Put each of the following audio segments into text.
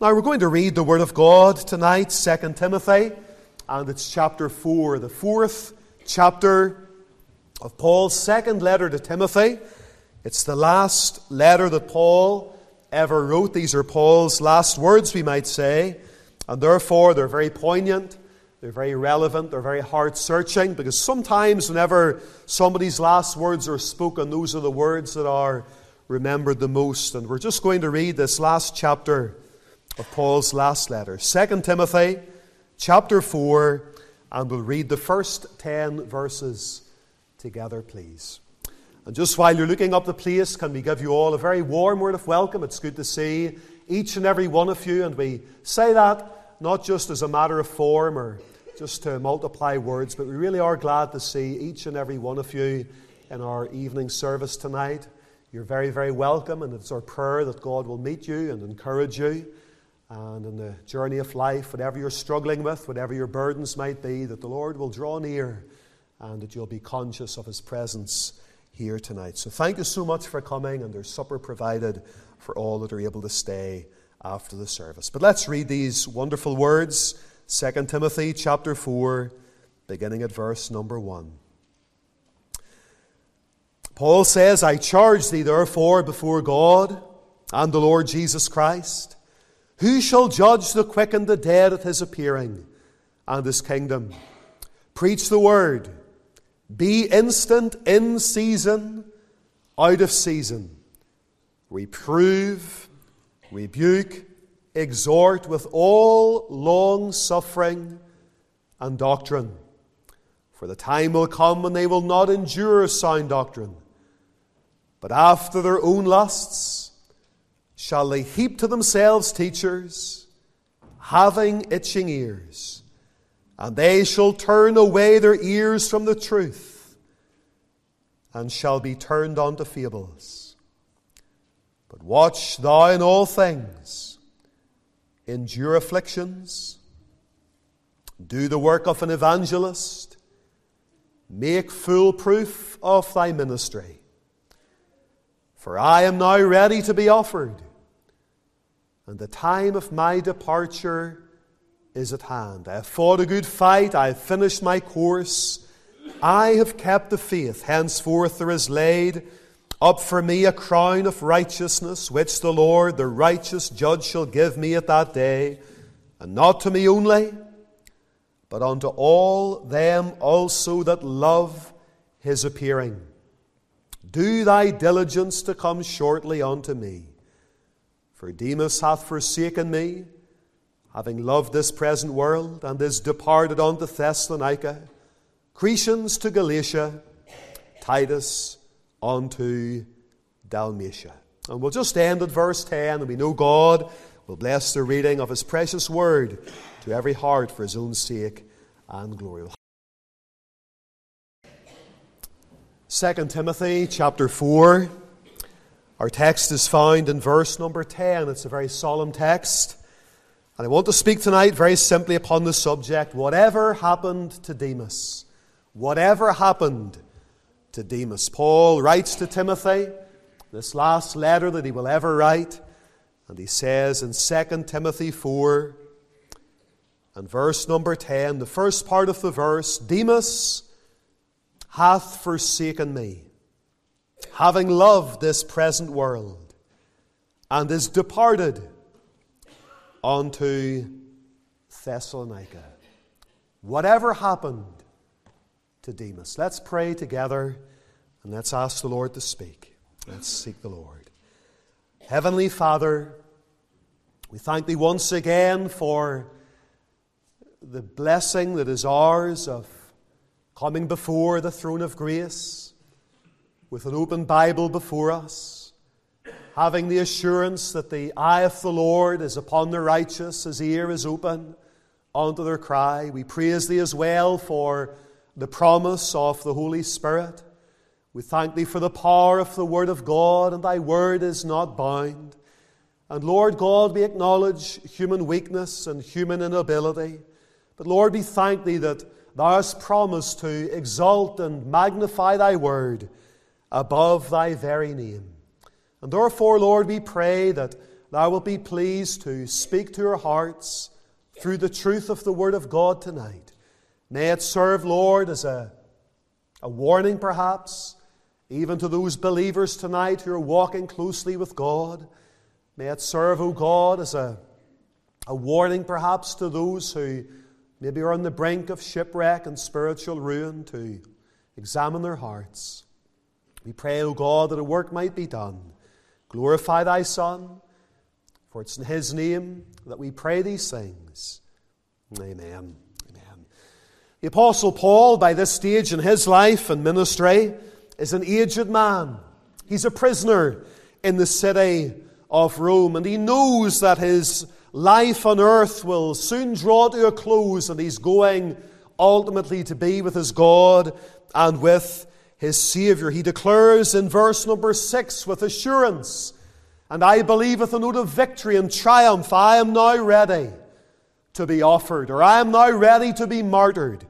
Now we're going to read the Word of God tonight, 2 Timothy, and it's chapter 4, the fourth chapter of Paul's second letter to Timothy. It's the last letter that Paul ever wrote. These are Paul's last words, we might say, and therefore they're very poignant, they're very relevant, they're very heart searching, because sometimes whenever somebody's last words are spoken, those are the words that are remembered the most. And we're just going to read this last chapter of Paul's last letter, 2 Timothy chapter 4, and we'll read the first 10 verses together, please. And just while you're looking up the place, can we give you all a very warm word of welcome? It's good to see each and every one of you, and we say that not just as a matter of form or just to multiply words, but we really are glad to see each and every one of you in our evening service tonight. You're very, very welcome, and it's our prayer that God will meet you and encourage you and in the journey of life, whatever you're struggling with, whatever your burdens might be, that the Lord will draw near and that you'll be conscious of His presence here tonight. So thank you so much for coming, and there's supper provided for all that are able to stay after the service. But let's read these wonderful words 2 Timothy chapter 4, beginning at verse number 1. Paul says, I charge thee therefore before God and the Lord Jesus Christ who shall judge the quick and the dead at his appearing and his kingdom? Preach the word. Be instant in season, out of season. Reprove, rebuke, exhort with all long suffering and doctrine. For the time will come when they will not endure sound doctrine, but after their own lusts, shall they heap to themselves teachers, having itching ears, and they shall turn away their ears from the truth, and shall be turned unto fables. But watch thou in all things, endure afflictions, do the work of an evangelist, make full proof of thy ministry. For I am now ready to be offered and the time of my departure is at hand. I have fought a good fight, I have finished my course, I have kept the faith. Henceforth there is laid up for me a crown of righteousness, which the Lord, the righteous judge, shall give me at that day, and not to me only, but unto all them also that love his appearing. Do thy diligence to come shortly unto me. For Demas hath forsaken me, having loved this present world, and is departed unto Thessalonica, Crescens to Galatia, Titus unto Dalmatia. And we'll just end at verse 10, and we know God will bless the reading of His precious word to every heart for His own sake and glory. 2 Timothy chapter 4. Our text is found in verse number 10. It's a very solemn text. And I want to speak tonight very simply upon the subject whatever happened to Demas. Whatever happened to Demas. Paul writes to Timothy this last letter that he will ever write. And he says in 2 Timothy 4 and verse number 10, the first part of the verse Demas hath forsaken me having loved this present world, and is departed unto Thessalonica. Whatever happened to Demas? Let's pray together and let's ask the Lord to speak. Let's seek the Lord. Heavenly Father, we thank Thee once again for the blessing that is ours of coming before the throne of grace with an open Bible before us, having the assurance that the eye of the Lord is upon the righteous, his ear is open unto their cry. We praise thee as well for the promise of the Holy Spirit. We thank thee for the power of the Word of God, and thy Word is not bound. And Lord God, we acknowledge human weakness and human inability. But Lord, we thank thee that thou hast promised to exalt and magnify thy Word above thy very name. And therefore, Lord, we pray that thou wilt be pleased to speak to our hearts through the truth of the Word of God tonight. May it serve, Lord, as a, a warning, perhaps, even to those believers tonight who are walking closely with God. May it serve, O God, as a, a warning, perhaps, to those who maybe are on the brink of shipwreck and spiritual ruin to examine their hearts. We pray, O God, that a work might be done. Glorify thy Son, for it's in his name that we pray these things. Amen. Amen. The Apostle Paul, by this stage in his life and ministry, is an aged man. He's a prisoner in the city of Rome, and he knows that his life on earth will soon draw to a close, and he's going ultimately to be with his God and with his Savior. He declares in verse number six with assurance, and I believe with a note of victory and triumph, I am now ready to be offered, or I am now ready to be martyred,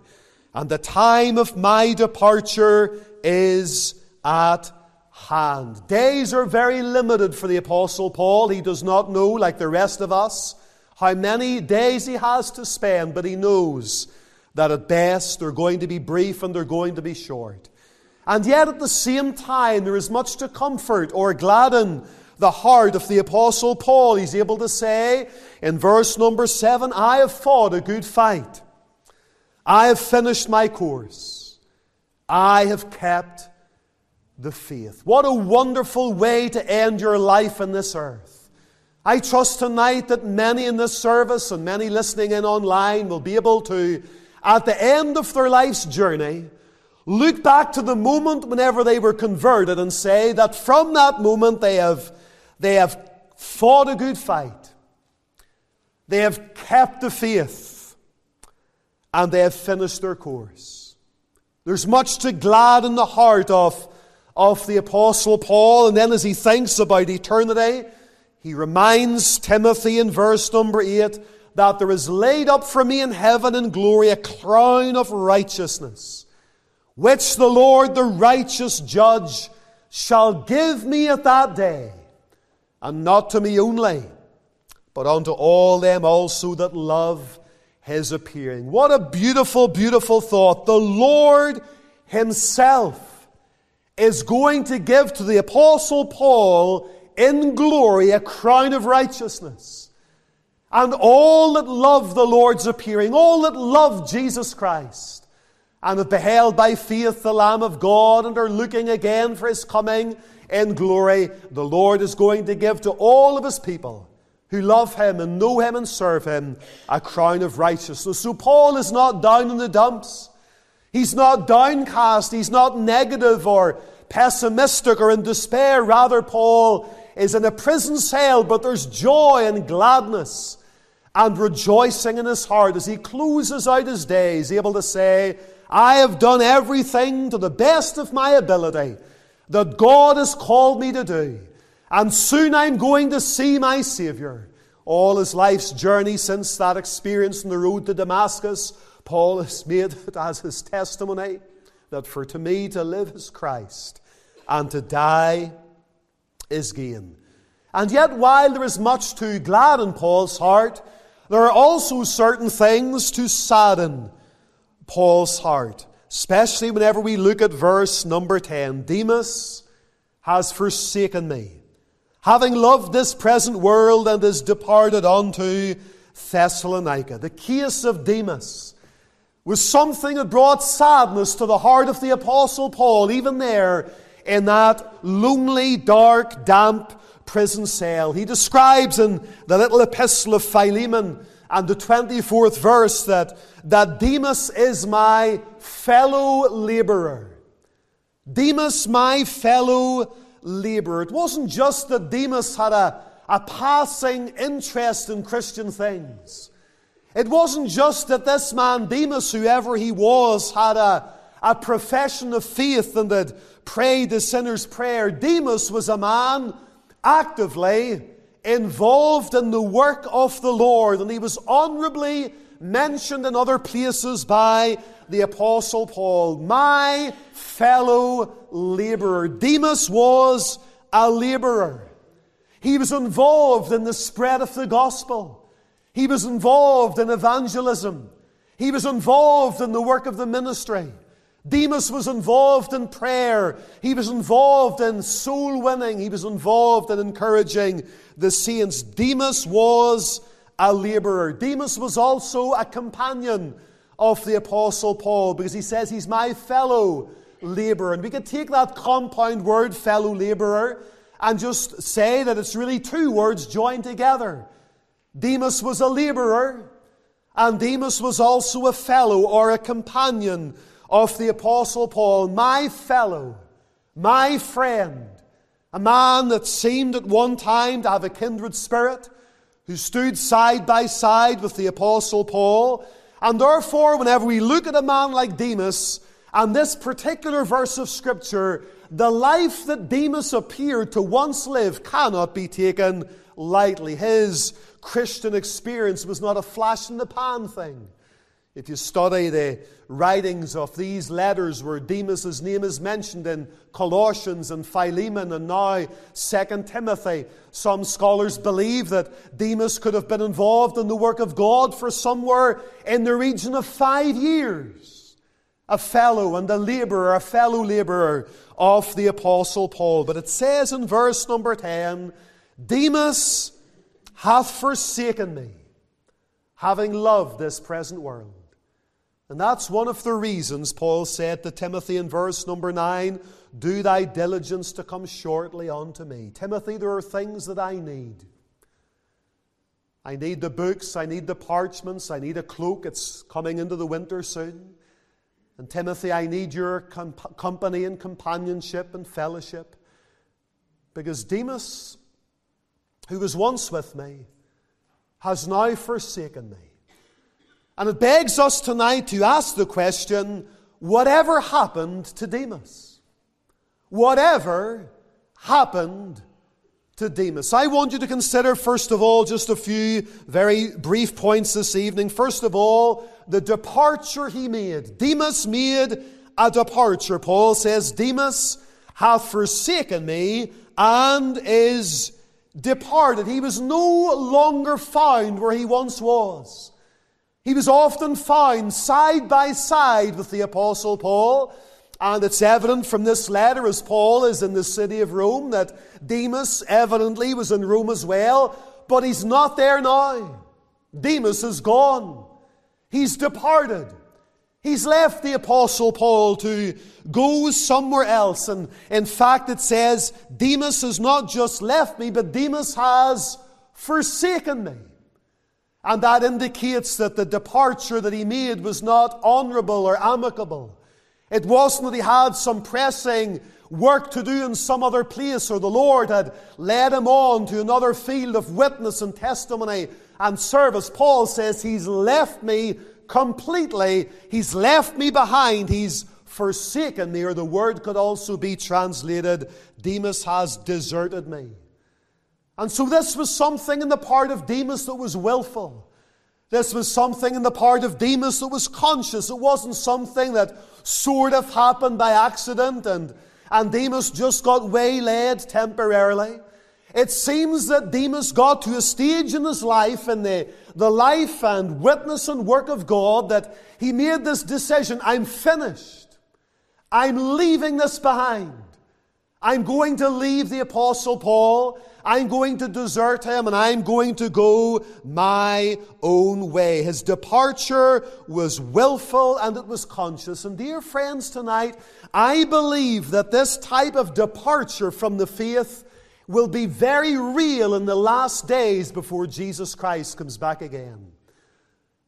and the time of my departure is at hand. Days are very limited for the Apostle Paul. He does not know, like the rest of us, how many days he has to spend, but he knows that at best they're going to be brief and they're going to be short. And yet at the same time, there is much to comfort or gladden the heart of the Apostle Paul. He's able to say in verse number seven, I have fought a good fight. I have finished my course. I have kept the faith. What a wonderful way to end your life in this earth. I trust tonight that many in this service and many listening in online will be able to, at the end of their life's journey, look back to the moment whenever they were converted and say that from that moment they have, they have fought a good fight. They have kept the faith and they have finished their course. There's much to gladden the heart of of the Apostle Paul. And then as he thinks about eternity, he reminds Timothy in verse number 8 that there is laid up for me in heaven in glory a crown of righteousness, which the Lord, the righteous judge, shall give me at that day, and not to me only, but unto all them also that love his appearing. What a beautiful, beautiful thought. The Lord himself is going to give to the Apostle Paul in glory a crown of righteousness. And all that love the Lord's appearing, all that love Jesus Christ, and have beheld by faith the Lamb of God and are looking again for his coming in glory, the Lord is going to give to all of his people who love him and know him and serve him a crown of righteousness. So Paul is not down in the dumps. He's not downcast. He's not negative or pessimistic or in despair. Rather, Paul is in a prison cell, but there's joy and gladness and rejoicing in his heart as he closes out his days, able to say, I have done everything to the best of my ability that God has called me to do. And soon I'm going to see my Savior. All his life's journey since that experience on the road to Damascus Paul has made it as his testimony that for to me to live is Christ and to die is gain. And yet, while there is much to gladden Paul's heart, there are also certain things to sadden Paul's heart, especially whenever we look at verse number 10. Demas has forsaken me, having loved this present world and is departed unto Thessalonica. The case of Demas was something that brought sadness to the heart of the Apostle Paul, even there in that lonely, dark, damp prison cell. He describes in the little epistle of Philemon and the 24th verse that, that Demas is my fellow laborer. Demas, my fellow laborer. It wasn't just that Demas had a, a passing interest in Christian things. It wasn't just that this man, Demas, whoever he was, had a, a profession of faith and had prayed the sinner's prayer. Demas was a man actively involved in the work of the Lord, and he was honorably mentioned in other places by the Apostle Paul. My fellow laborer. Demas was a laborer. He was involved in the spread of the gospel. He was involved in evangelism. He was involved in the work of the ministry. Demas was involved in prayer. He was involved in soul winning. He was involved in encouraging the saints. Demas was a laborer. Demas was also a companion of the Apostle Paul because he says he's my fellow laborer. And we could take that compound word, fellow laborer, and just say that it's really two words joined together. Demas was a laborer, and Demas was also a fellow or a companion of the Apostle Paul, my fellow, my friend, a man that seemed at one time to have a kindred spirit, who stood side by side with the Apostle Paul. And therefore, whenever we look at a man like Demas and this particular verse of Scripture, the life that Demas appeared to once live cannot be taken lightly. His Christian experience was not a flash in the pan thing. If you study the writings of these letters where Demas' name is mentioned in Colossians and Philemon and now 2 Timothy, some scholars believe that Demas could have been involved in the work of God for somewhere in the region of five years. A fellow and a laborer, a fellow laborer of the Apostle Paul. But it says in verse number 10 Demas hath forsaken me, having loved this present world. And that's one of the reasons Paul said to Timothy in verse number 9 Do thy diligence to come shortly unto me. Timothy, there are things that I need. I need the books, I need the parchments, I need a cloak. It's coming into the winter soon. And Timothy, I need your comp- company and companionship and fellowship. Because Demas, who was once with me, has now forsaken me. And it begs us tonight to ask the question whatever happened to Demas? Whatever happened to Demas? I want you to consider, first of all, just a few very brief points this evening. First of all, the departure he made. Demas made a departure. Paul says, Demas hath forsaken me and is departed. He was no longer found where he once was. He was often found side by side with the Apostle Paul. And it's evident from this letter, as Paul is in the city of Rome, that Demas evidently was in Rome as well, but he's not there now. Demas is gone. He's departed. He's left the Apostle Paul to go somewhere else. And in fact, it says, Demas has not just left me, but Demas has forsaken me. And that indicates that the departure that he made was not honorable or amicable. It wasn't that he had some pressing work to do in some other place or the Lord had led him on to another field of witness and testimony and service. Paul says, He's left me completely. He's left me behind. He's forsaken me. Or the word could also be translated, Demas has deserted me. And so this was something in the part of Demas that was willful. This was something in the part of Demas that was conscious. It wasn't something that sort of happened by accident and, and Demas just got waylaid temporarily. It seems that Demas got to a stage in his life, in the, the life and witness and work of God, that he made this decision I'm finished. I'm leaving this behind. I'm going to leave the Apostle Paul. I'm going to desert him and I'm going to go my own way. His departure was willful and it was conscious. And dear friends, tonight, I believe that this type of departure from the faith will be very real in the last days before Jesus Christ comes back again.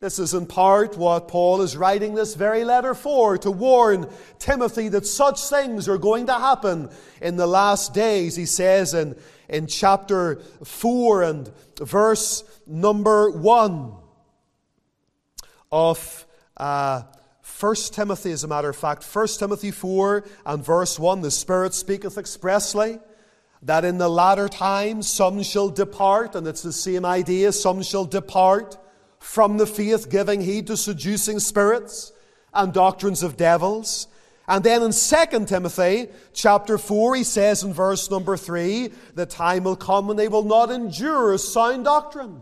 This is in part what Paul is writing this very letter for, to warn Timothy that such things are going to happen in the last days. He says in, in chapter 4 and verse number 1 of uh, 1 Timothy, as a matter of fact, 1 Timothy 4 and verse 1, the Spirit speaketh expressly that in the latter times some shall depart, and it's the same idea, some shall depart from the faith, giving heed to seducing spirits and doctrines of devils, And then in 2 Timothy chapter 4, he says in verse number 3, the time will come when they will not endure sound doctrine.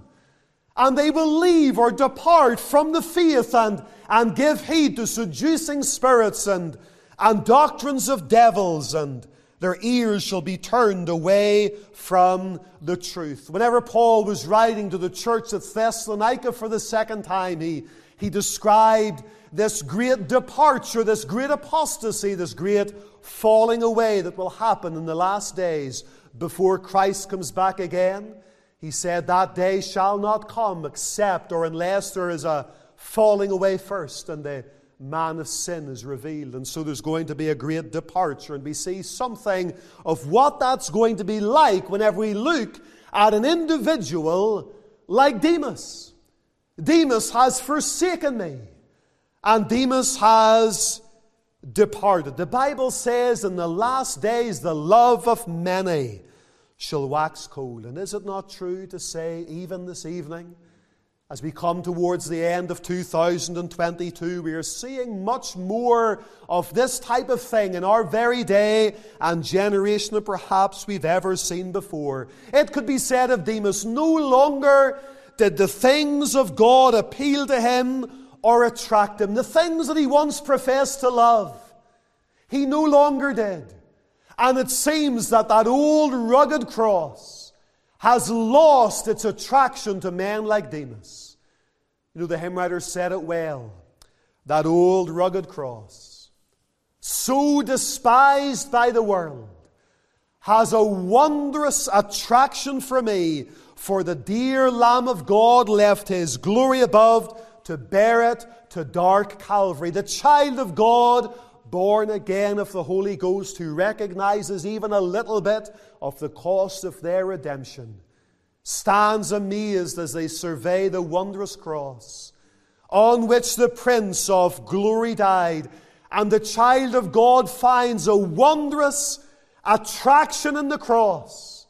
And they will leave or depart from the faith and, and give heed to seducing spirits and, and doctrines of devils, and their ears shall be turned away from the truth. Whenever Paul was writing to the church at Thessalonica for the second time, he, he described this great departure, this great apostasy, this great falling away that will happen in the last days before Christ comes back again. He said, That day shall not come except or unless there is a falling away first and the man of sin is revealed. And so there's going to be a great departure. And we see something of what that's going to be like whenever we look at an individual like Demas. Demas has forsaken me and Demas has departed. The Bible says, In the last days, the love of many shall wax cold. And is it not true to say, even this evening, as we come towards the end of 2022, we are seeing much more of this type of thing in our very day and generation than perhaps we've ever seen before. It could be said of Demas, no longer did the things of God appeal to him or attract him. The things that he once professed to love, he no longer did. And it seems that that old rugged cross has lost its attraction to men like Demas. You know, the hymn writer said it well. That old rugged cross, so despised by the world, has a wondrous attraction for me, for the dear Lamb of God left his glory above to bear it to dark Calvary. The child of God, born again of the Holy Ghost, who recognizes even a little bit of the cost of their redemption, stands amazed as they survey the wondrous cross on which the Prince of Glory died. And the child of God finds a wondrous attraction in the cross.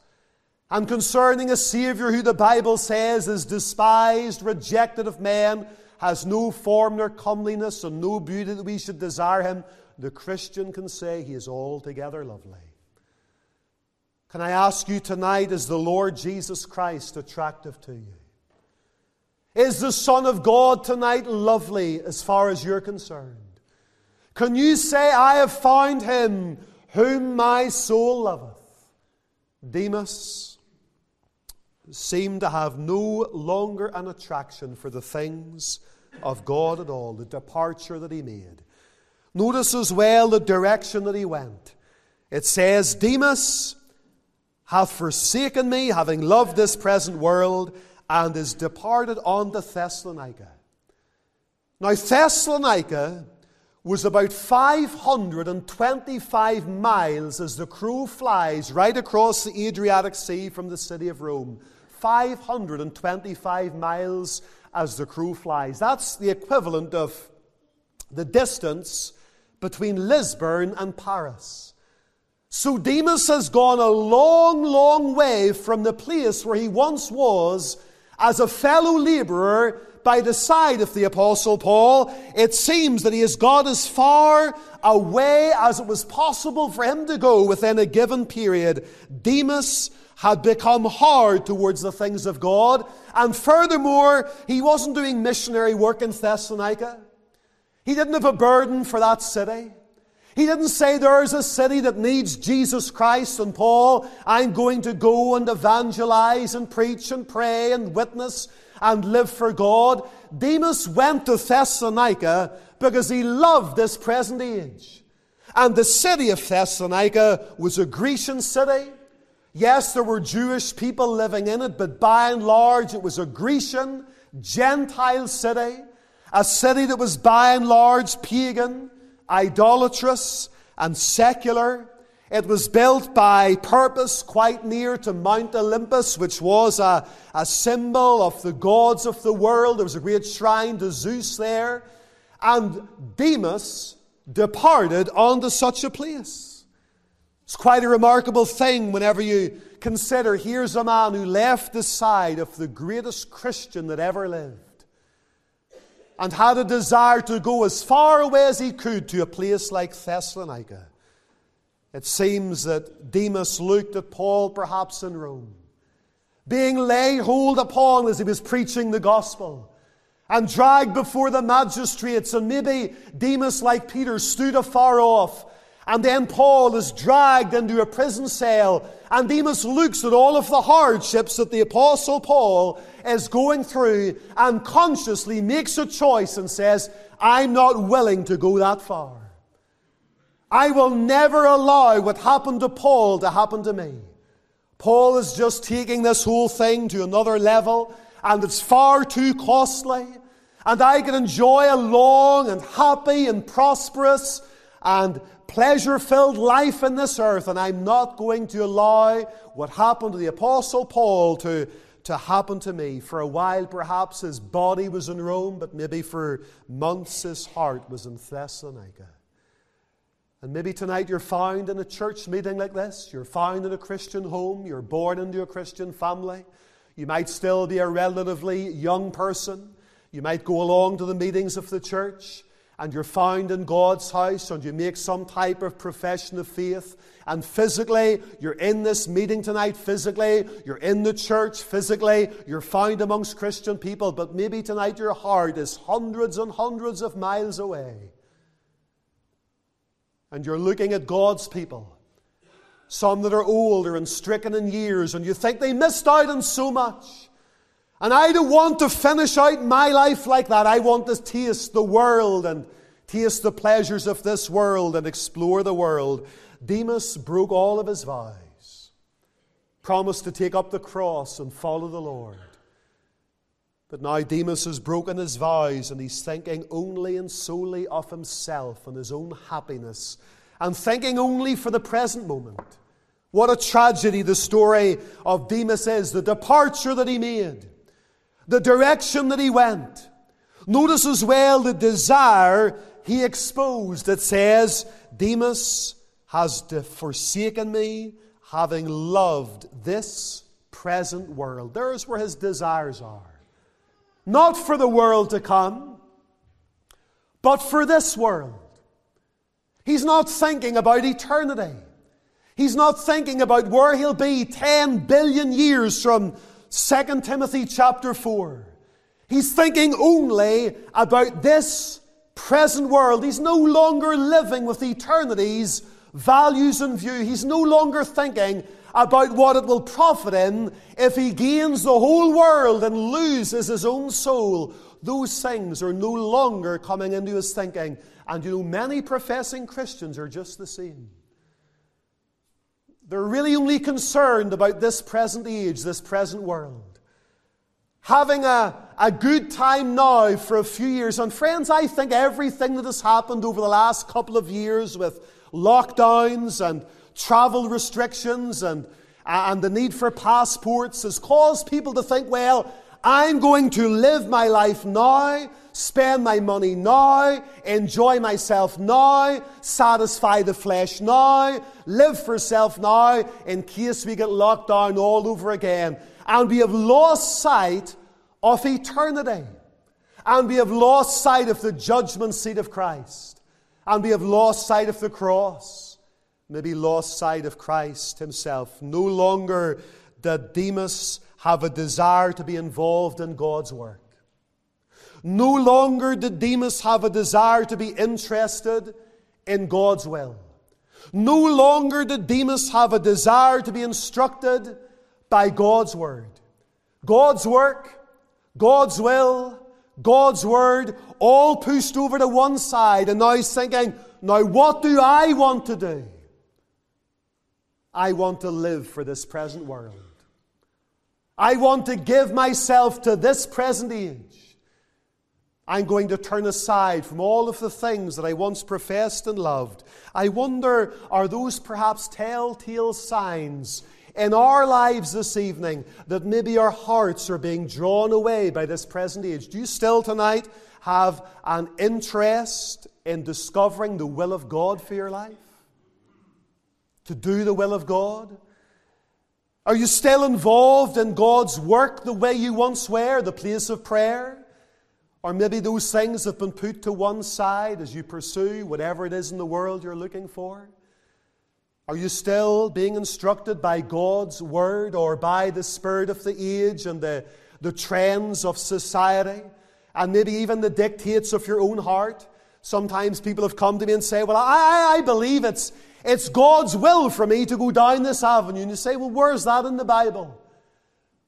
And concerning a Savior who the Bible says is despised, rejected of men, has no form nor comeliness and no beauty that we should desire him, the Christian can say he is altogether lovely. Can I ask you tonight, is the Lord Jesus Christ attractive to you? Is the Son of God tonight lovely as far as you're concerned? Can you say, I have found him whom my soul loveth? Demas seemed to have no longer an attraction for the things of God at all, the departure that he made. Notice as well the direction that he went. It says, Demas hath forsaken me, having loved this present world, and is departed on to Thessalonica. Now, Thessalonica was about 525 miles as the crow flies right across the Adriatic Sea from the city of Rome. 525 miles as the crow flies. That's the equivalent of the distance between Lisburn and Paris. So Demas has gone a long, long way from the place where he once was as a fellow laborer by the side of the Apostle Paul. It seems that he has got as far away as it was possible for him to go within a given period. Demas had become hard towards the things of God. And furthermore, he wasn't doing missionary work in Thessalonica. He didn't have a burden for that city. He didn't say there's a city that needs Jesus Christ and Paul, I'm going to go and evangelize and preach and pray and witness and live for God. Demas went to Thessalonica because he loved this present age. And the city of Thessalonica was a Grecian city. Yes, there were Jewish people living in it, but by and large it was a Grecian, Gentile city, a city that was by and large pagan, idolatrous, and secular. It was built by purpose quite near to Mount Olympus, which was a, a symbol of the gods of the world. There was a great shrine to Zeus there. And Demas departed unto such a place. It's quite a remarkable thing whenever you consider here's a man who left the side of the greatest Christian that ever lived. And had a desire to go as far away as he could to a place like Thessalonica. It seems that Demas looked at Paul perhaps in Rome, being laid hold upon as he was preaching the gospel and dragged before the magistrates. And maybe Demas, like Peter, stood afar off. And then Paul is dragged into a prison cell. And Demas looks at all of the hardships that the Apostle Paul is going through and consciously makes a choice and says, I'm not willing to go that far. I will never allow what happened to Paul to happen to me. Paul is just taking this whole thing to another level, and it's far too costly. And I can enjoy a long and happy and prosperous and pleasure filled life in this earth, and I'm not going to allow what happened to the Apostle Paul to, to happen to me. For a while, perhaps his body was in Rome, but maybe for months his heart was in Thessalonica. And maybe tonight you're found in a church meeting like this. You're found in a Christian home. You're born into a Christian family. You might still be a relatively young person. You might go along to the meetings of the church and you're found in God's house and you make some type of profession of faith. And physically, you're in this meeting tonight, physically, you're in the church, physically, you're found amongst Christian people, but maybe tonight your heart is hundreds and hundreds of miles away. And you're looking at God's people, some that are older and stricken in years, and you think they missed out on so much. And I don't want to finish out my life like that. I want to taste the world and taste the pleasures of this world and explore the world. Demas broke all of his vows, promised to take up the cross and follow the Lord. But now Demas has broken his vows and he's thinking only and solely of himself and his own happiness and thinking only for the present moment. What a tragedy the story of Demas is, the departure that he made, the direction that he went. Notice as well the desire he exposed. that says, Demas has forsaken me, having loved this present world. There's where his desires are not for the world to come, but for this world. He's not thinking about eternity. He's not thinking about where he'll be 10 billion years from 2 Timothy chapter 4. He's thinking only about this present world. He's no longer living with eternity's values in view. He's no longer thinking about what it will profit him if he gains the whole world and loses his own soul. Those things are no longer coming into his thinking. And you know, many professing Christians are just the same. They're really only concerned about this present age, this present world. Having a, a good time now for a few years. And friends, I think everything that has happened over the last couple of years with lockdowns and travel restrictions and, and the need for passports has caused people to think, well, I'm going to live my life now, spend my money now, enjoy myself now, satisfy the flesh now, live for self now, in case we get locked down all over again. And we have lost sight of eternity. And we have lost sight of the judgment seat of Christ. And we have lost sight of the cross maybe lost sight of Christ himself. No longer the Demas have a desire to be involved in God's work. No longer did Demas have a desire to be interested in God's will. No longer did Demas have a desire to be instructed by God's word. God's work, God's will, God's word, all pushed over to one side, and now he's thinking, now what do I want to do? I want to live for this present world. I want to give myself to this present age. I'm going to turn aside from all of the things that I once professed and loved. I wonder, are those perhaps telltale signs in our lives this evening that maybe our hearts are being drawn away by this present age? Do you still tonight have an interest in discovering the will of God for your life? to do the will of God? Are you still involved in God's work the way you once were, the place of prayer? Or maybe those things have been put to one side as you pursue whatever it is in the world you're looking for. Are you still being instructed by God's Word or by the Spirit of the age and the, the trends of society and maybe even the dictates of your own heart? Sometimes people have come to me and say, Well, I, I believe it's, it's God's will for me to go down this avenue. And you say, Well, where's that in the Bible?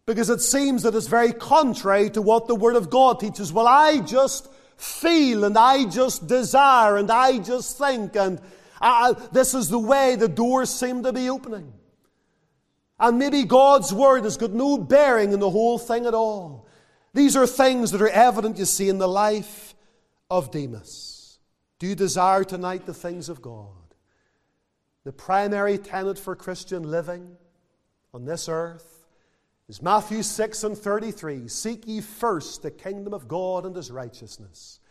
Because it seems that it's very contrary to what the Word of God teaches. Well, I just feel and I just desire and I just think and uh, this is the way the doors seem to be opening. And maybe God's word has got no bearing in the whole thing at all. These are things that are evident, you see, in the life of Demas. Do you desire tonight the things of God? The primary tenet for Christian living on this earth is Matthew 6 and 33 Seek ye first the kingdom of God and his righteousness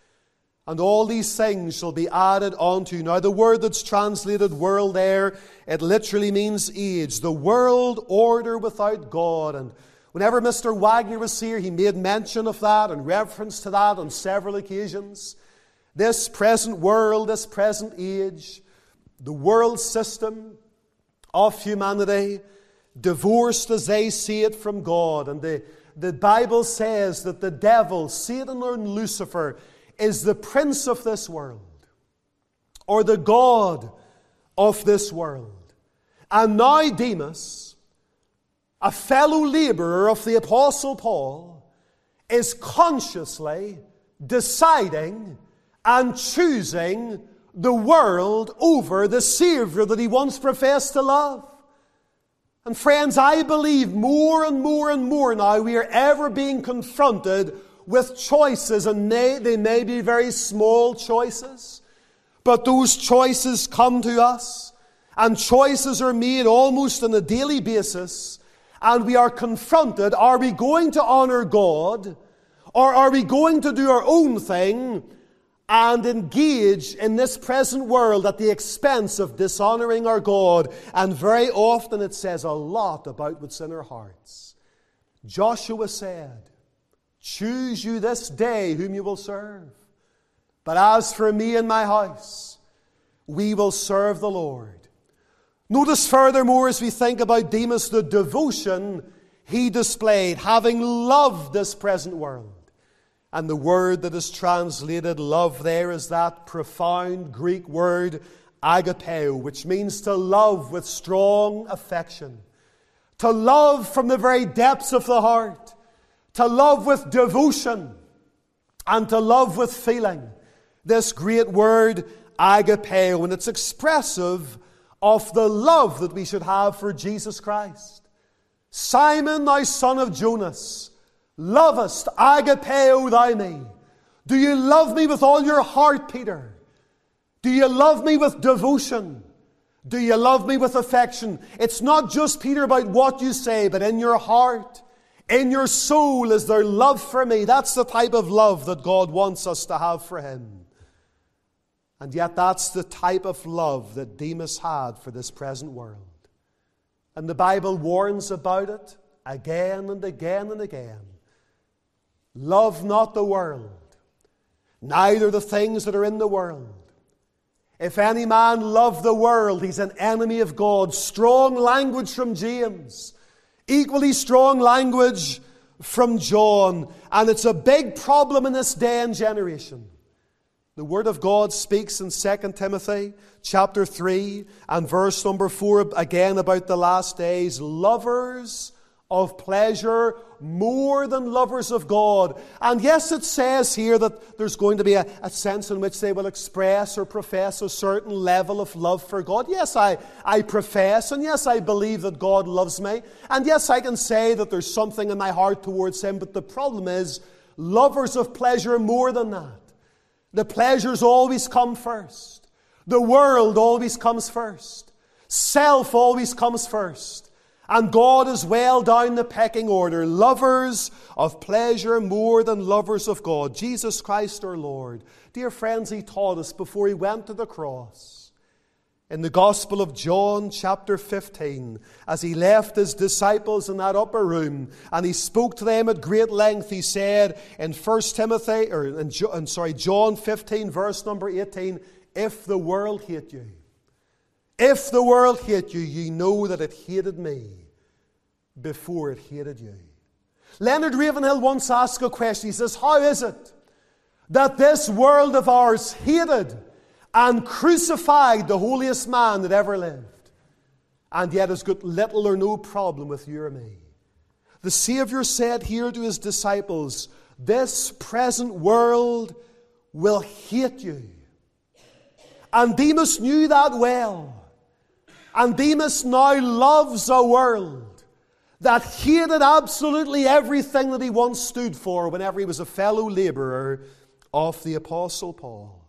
and all these things shall be added unto you. Now, the word that's translated world there, it literally means age. The world order without God. And whenever Mr. Wagner was here, he made mention of that and reference to that on several occasions. This present world, this present age, the world system of humanity, divorced as they see it from God. And the, the Bible says that the devil, Satan and Lucifer, is the prince of this world or the God of this world. And now Demas, a fellow laborer of the Apostle Paul, is consciously deciding and choosing the world over the Savior that he once professed to love. And friends, I believe more and more and more now we are ever being confronted with choices, and they, they may be very small choices, but those choices come to us, and choices are made almost on a daily basis, and we are confronted are we going to honor God, or are we going to do our own thing? And engage in this present world at the expense of dishonoring our God. And very often it says a lot about what's in our hearts. Joshua said, Choose you this day whom you will serve. But as for me and my house, we will serve the Lord. Notice furthermore, as we think about Demas, the devotion he displayed, having loved this present world. And the word that is translated love there is that profound Greek word agapeo, which means to love with strong affection, to love from the very depths of the heart to love with devotion and to love with feeling. This great word, agapeo, and it's expressive of the love that we should have for Jesus Christ. Simon, thy son of Jonas, lovest agapeo thou me. Do you love me with all your heart, Peter? Do you love me with devotion? Do you love me with affection? It's not just, Peter, about what you say, but in your heart. In your soul is there love for me. That's the type of love that God wants us to have for Him. And yet, that's the type of love that Demas had for this present world. And the Bible warns about it again and again and again. Love not the world, neither the things that are in the world. If any man love the world, he's an enemy of God. Strong language from James. Equally strong language from John. And it's a big problem in this day and generation. The Word of God speaks in 2 Timothy chapter 3 and verse number 4 again about the last days. Lovers of pleasure more than lovers of God. And yes, it says here that there's going to be a, a, sense in which they will express or profess a certain level of love for God. Yes, I, I profess, and yes, I believe that God loves me. And yes, I can say that there's something in my heart towards Him, but the problem is, lovers of pleasure more than that. The pleasures always come first. The world always comes first. Self always comes first. And God is well down the pecking order, lovers of pleasure more than lovers of God. Jesus Christ our Lord. Dear friends, He taught us before He went to the cross. in the Gospel of John, chapter 15, as he left his disciples in that upper room and he spoke to them at great length, he said in 1 Timothy, or in, sorry, John 15, verse number 18, if the world hate you, if the world hate you, ye know that it hated me before it hated you. Leonard Ravenhill once asked a question. He says, How is it that this world of ours hated and crucified the holiest man that ever lived, and yet has got little or no problem with you or me. The Savior said here to his disciples, This present world will hate you. And Demas knew that well. And Demas now loves a world that hated absolutely everything that he once stood for whenever he was a fellow laborer of the Apostle Paul.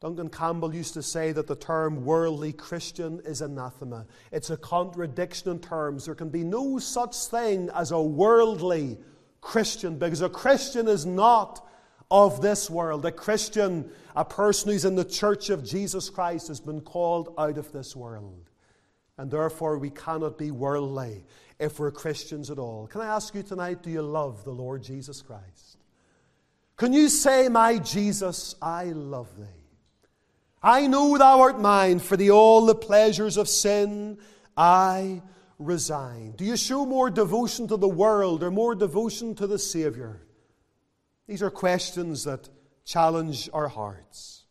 Duncan Campbell used to say that the term worldly Christian is anathema. It's a contradiction in terms. There can be no such thing as a worldly Christian because a Christian is not of this world. A Christian, a person who's in the church of Jesus Christ, has been called out of this world. And therefore, we cannot be worldly if we're Christians at all. Can I ask you tonight, do you love the Lord Jesus Christ? Can you say, My Jesus, I love thee? I know thou art mine, for the all the pleasures of sin I resign. Do you show more devotion to the world or more devotion to the Savior? These are questions that challenge our hearts.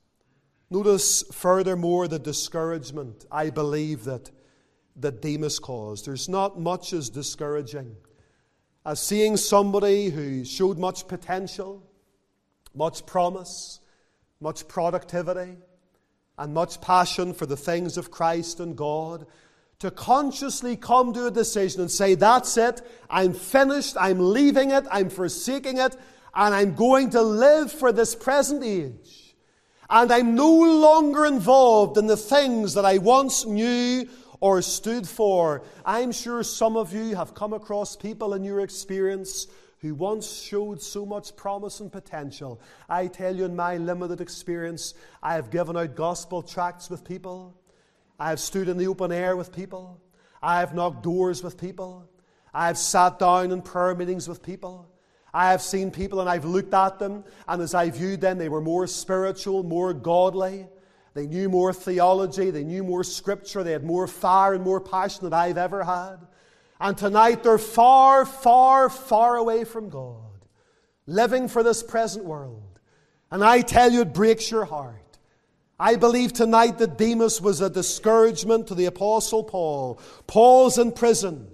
Notice furthermore the discouragement I believe that, that Demas caused. There's not much as discouraging as seeing somebody who showed much potential, much promise, much productivity and much passion for the things of Christ and God, to consciously come to a decision and say, That's it, I'm finished, I'm leaving it, I'm forsaking it, and I'm going to live for this present age. And I'm no longer involved in the things that I once knew or stood for. I'm sure some of you have come across people in your experience who once showed so much promise and potential. I tell you, in my limited experience, I have given out gospel tracts with people. I have stood in the open air with people. I have knocked doors with people. I have sat down in prayer meetings with people. I have seen people and I've looked at them, and as I viewed them, they were more spiritual, more godly. They knew more theology, they knew more scripture, they had more fire and more passion than I've ever had. And tonight they're far, far, far away from God, living for this present world. And I tell you, it breaks your heart. I believe tonight that Demas was a discouragement to the Apostle Paul. Paul's in prison.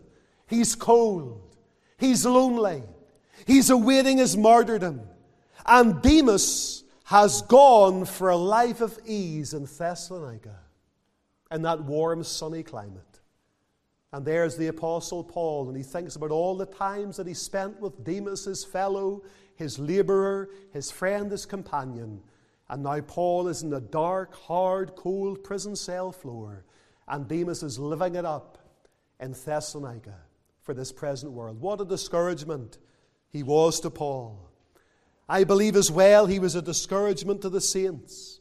He's cold. He's lonely. He's awaiting his martyrdom. And Demas has gone for a life of ease in Thessalonica, in that warm, sunny climate. And there's the Apostle Paul, and he thinks about all the times that he spent with Demas, his fellow, his laborer, his friend, his companion. And now Paul is in the dark, hard, cold prison cell floor, and Demas is living it up in Thessalonica for this present world. What a discouragement he was to Paul. I believe as well he was a discouragement to the saints.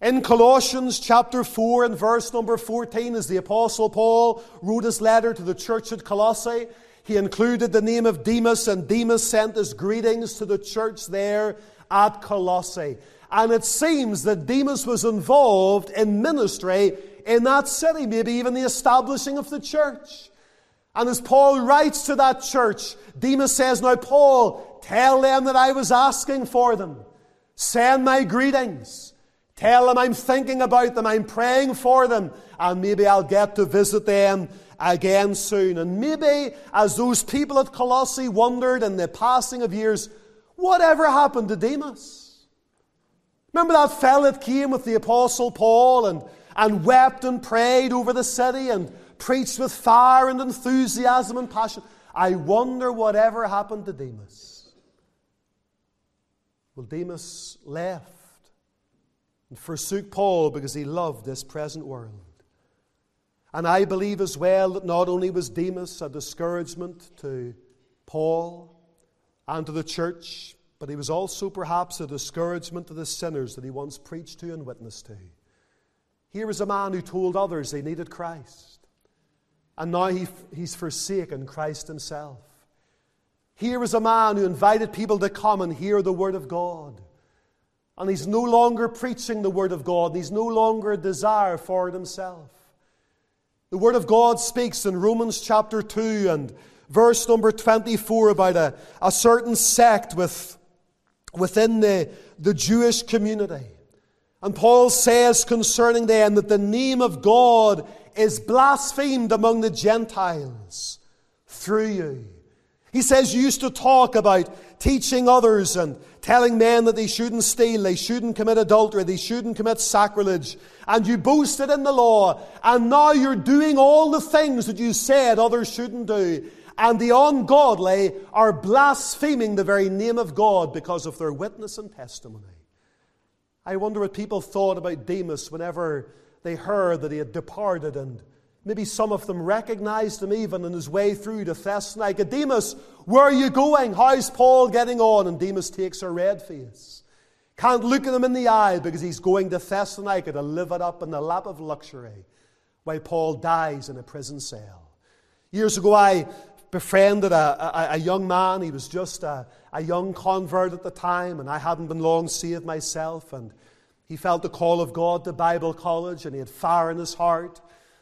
In Colossians chapter 4 and verse number 14, as the Apostle Paul wrote his letter to the church at Colossae, he included the name of Demas, and Demas sent his greetings to the church there at Colossae. And it seems that Demas was involved in ministry in that city, maybe even the establishing of the church. And as Paul writes to that church, Demas says, Now, Paul, tell them that I was asking for them. Send my greetings. Tell them I'm thinking about them, I'm praying for them, and maybe I'll get to visit them again soon. And maybe as those people at Colossae wondered in the passing of years, whatever happened to Demas? Remember that fellow that came with the Apostle Paul and, and wept and prayed over the city and preached with fire and enthusiasm and passion? I wonder whatever happened to Demas. Well, Demas left and forsook Paul because he loved this present world. And I believe as well that not only was Demas a discouragement to Paul and to the church, but he was also perhaps a discouragement to the sinners that he once preached to and witnessed to. Here was a man who told others they needed Christ. And now he, he's forsaken Christ himself. Here is a man who invited people to come and hear the Word of God. And he's no longer preaching the Word of God, and he's no longer a desire for it himself. The Word of God speaks in Romans chapter 2 and verse number 24 about a, a certain sect with, within the, the Jewish community. And Paul says concerning them that the name of God is blasphemed among the Gentiles through you. He says you used to talk about teaching others and telling men that they shouldn't steal, they shouldn't commit adultery, they shouldn't commit sacrilege, and you boasted in the law, and now you're doing all the things that you said others shouldn't do. And the ungodly are blaspheming the very name of God because of their witness and testimony. I wonder what people thought about Demas whenever they heard that he had departed and Maybe some of them recognized him even on his way through to Thessalonica. Demas, where are you going? How's Paul getting on? And Demas takes a red face. Can't look at him in the eye because he's going to Thessalonica to live it up in the lap of luxury while Paul dies in a prison cell. Years ago, I befriended a, a, a young man. He was just a, a young convert at the time, and I hadn't been long saved myself. And he felt the call of God to Bible college, and he had fire in his heart.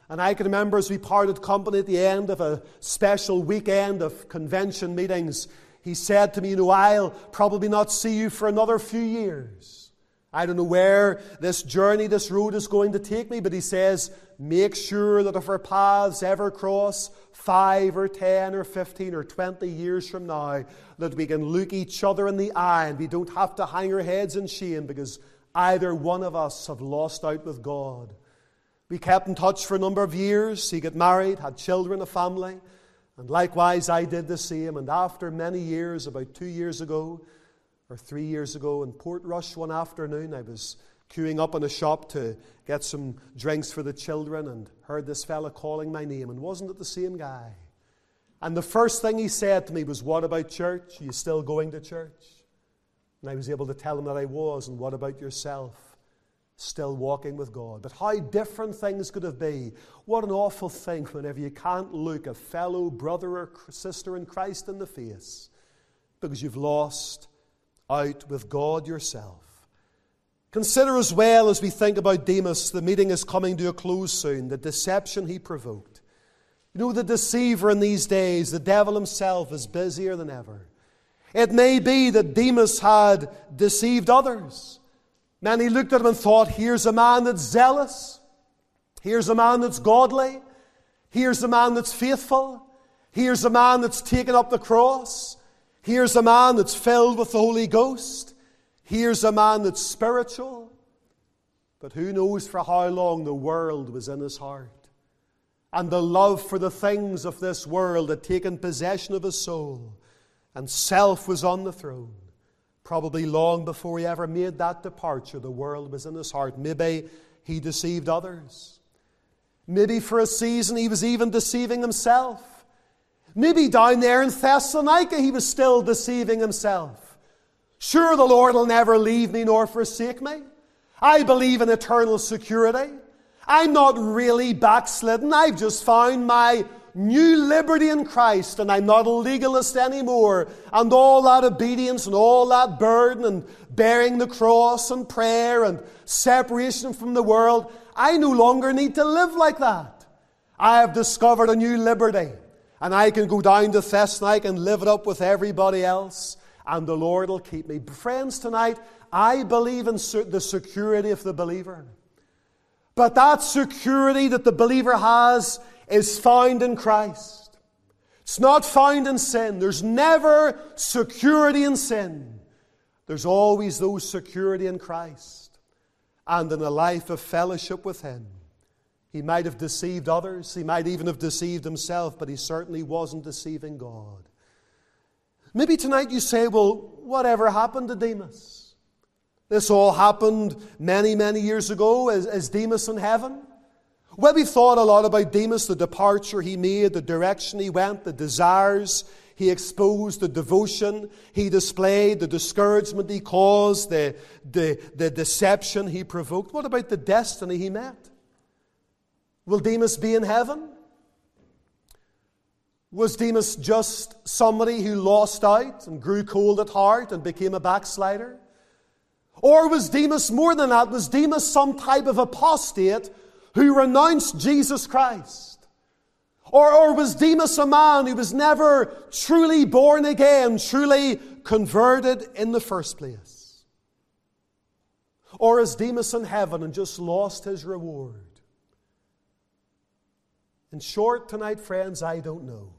And I can remember as we parted company at the end of a special weekend of convention meetings, he said to me, You know, I'll probably not see you for another few years. I don't know where this journey, this road is going to take me, but he says, Make sure that if our paths ever cross five or ten or fifteen or twenty years from now, that we can look each other in the eye and we don't have to hang our heads in shame because either one of us have lost out with God. We kept in touch for a number of years. He got married, had children, a family. And likewise, I did the same. And after many years, about two years ago, or three years ago, in Portrush one afternoon, I was queuing up in a shop to get some drinks for the children and heard this fella calling my name. And wasn't it the same guy? And the first thing he said to me was, What about church? Are you still going to church? And I was able to tell him that I was. And what about yourself? still walking with God. But how different things could have been. What an awful thing whenever you can't look a fellow brother or sister in Christ in the face because you've lost out with God yourself. Consider as well as we think about Demas, the meeting is coming to a close soon, the deception he provoked. You know, the deceiver in these days, the devil himself, is busier than ever. It may be that Demas had deceived others. Many looked at him and thought, here's a man that's zealous. Here's a man that's godly. Here's a man that's faithful. Here's a man that's taken up the cross. Here's a man that's filled with the Holy Ghost. Here's a man that's spiritual. But who knows for how long the world was in his heart. And the love for the things of this world had taken possession of his soul. And self was on the throne. Probably long before he ever made that departure, the world was in his heart. Maybe he deceived others. Maybe for a season he was even deceiving himself. Maybe down there in Thessalonica he was still deceiving himself. Sure, the Lord will never leave me nor forsake me. I believe in eternal security. I'm not really backslidden. I've just found my new liberty in Christ, and I'm not a legalist anymore. And all that obedience and all that burden and bearing the cross and prayer and separation from the world, I no longer need to live like that. I have discovered a new liberty, and I can go down to Thessalonica and live it up with everybody else, and the Lord will keep me. Friends, tonight, I believe in the security of the believer. But that security that the believer has is found in Christ. It's not found in sin. There's never security in sin. There's always those security in Christ and in a life of fellowship with Him. He might have deceived others, he might even have deceived himself, but he certainly wasn't deceiving God. Maybe tonight you say, well, whatever happened to Demas? This all happened many, many years ago. Is, is Demas in heaven? Well, we've thought a lot about Demas, the departure he made, the direction he went, the desires he exposed, the devotion he displayed, the discouragement he caused, the, the, the deception he provoked. What about the destiny he met? Will Demas be in heaven? Was Demas just somebody who lost out and grew cold at heart and became a backslider? Or was Demas more than that? Was Demas some type of apostate who renounced Jesus Christ? Or, or was Demas a man who was never truly born again, truly converted in the first place? Or is Demas in heaven and just lost his reward? In short, tonight, friends, I don't know.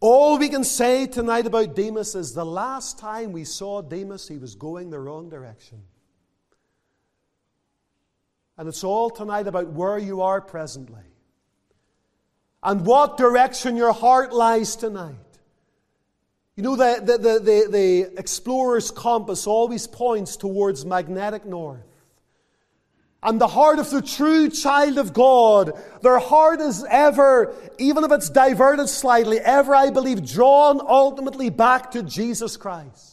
All we can say tonight about Demas is the last time we saw Demas, he was going the wrong direction. And it's all tonight about where you are presently and what direction your heart lies tonight. You know, the, the, the, the, the explorer's compass always points towards magnetic north. And the heart of the true child of God, their heart is ever, even if it's diverted slightly, ever, I believe, drawn ultimately back to Jesus Christ.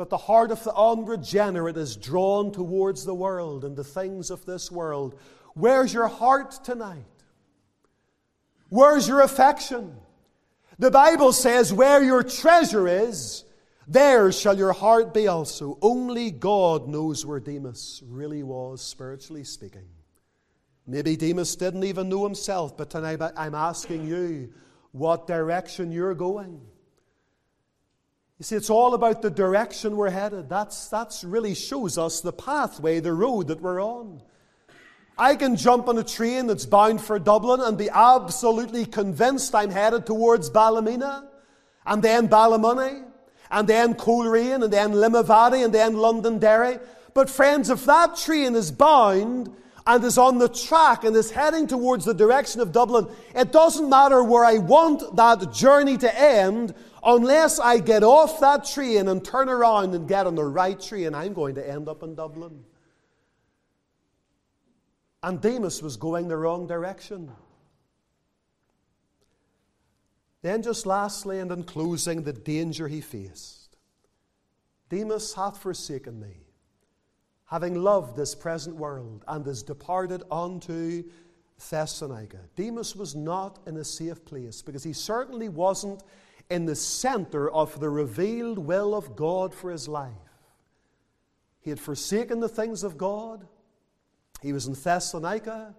But the heart of the unregenerate is drawn towards the world and the things of this world. Where's your heart tonight? Where's your affection? The Bible says, where your treasure is, there shall your heart be also. Only God knows where Demas really was, spiritually speaking. Maybe Demas didn't even know himself, but tonight I'm asking you what direction you're going. You see, it's all about the direction we're headed. That's, that's really shows us the pathway, the road that we're on. I can jump on a train that's bound for Dublin and be absolutely convinced I'm headed towards Ballymena and then Ballymoney and then Coleraine, and then Limavady, and then Londonderry. But friends, if that train is bound and is on the track and is heading towards the direction of Dublin, it doesn't matter where I want that journey to end unless I get off that train and turn around and get on the right train, I'm going to end up in Dublin. And Demas was going the wrong direction. Then, just lastly and in closing, the danger he faced. Demas hath forsaken me, having loved this present world, and is departed unto Thessalonica. Demas was not in a safe place because he certainly wasn't in the center of the revealed will of God for his life. He had forsaken the things of God. He was in Thessalonica,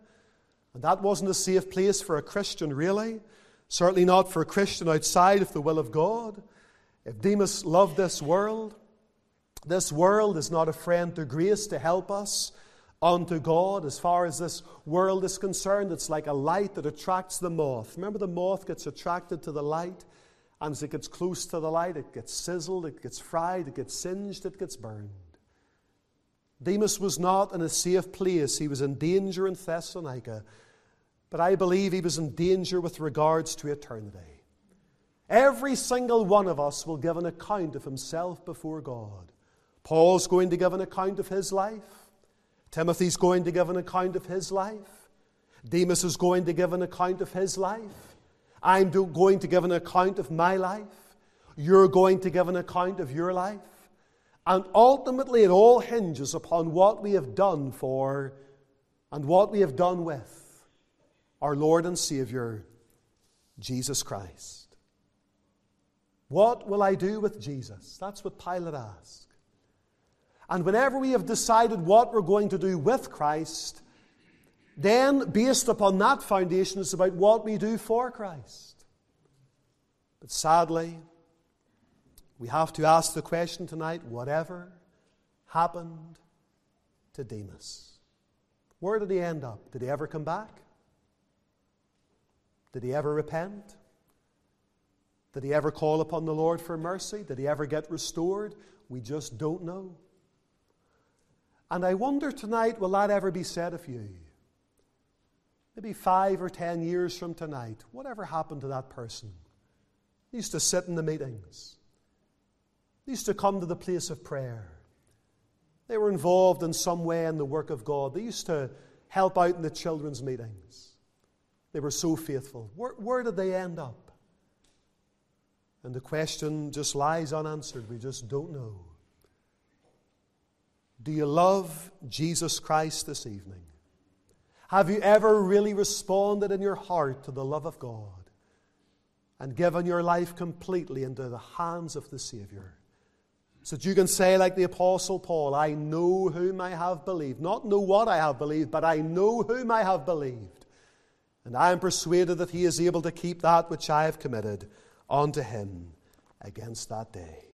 and that wasn't a safe place for a Christian, really. Certainly not for a Christian outside of the will of God. If Demas loved this world, this world is not a friend to grace to help us unto God. As far as this world is concerned, it's like a light that attracts the moth. Remember, the moth gets attracted to the light, and as it gets close to the light, it gets sizzled, it gets fried, it gets singed, it gets burned. Demas was not in a safe place. He was in danger in Thessalonica but I believe he was in danger with regards to eternity. Every single one of us will give an account of himself before God. Paul's going to give an account of his life. Timothy's going to give an account of his life. Demas is going to give an account of his life. I'm going to give an account of my life. You're going to give an account of your life. And ultimately, it all hinges upon what we have done for and what we have done with our Lord and Savior, Jesus Christ. What will I do with Jesus? That's what Pilate asked. And whenever we have decided what we're going to do with Christ, then based upon that foundation, it's about what we do for Christ. But sadly, we have to ask the question tonight whatever happened to Demas? Where did he end up? Did he ever come back? Did he ever repent? Did he ever call upon the Lord for mercy? Did he ever get restored? We just don't know. And I wonder tonight, will that ever be said of you? Maybe five or ten years from tonight, whatever happened to that person? They used to sit in the meetings. They used to come to the place of prayer. They were involved in some way in the work of God. They used to help out in the children's meetings. They were so faithful. Where, where did they end up? And the question just lies unanswered. We just don't know. Do you love Jesus Christ this evening? Have you ever really responded in your heart to the love of God and given your life completely into the hands of the Savior? So that you can say, like the Apostle Paul, I know whom I have believed. Not know what I have believed, but I know whom I have believed. And I am persuaded that he is able to keep that which I have committed unto him against that day.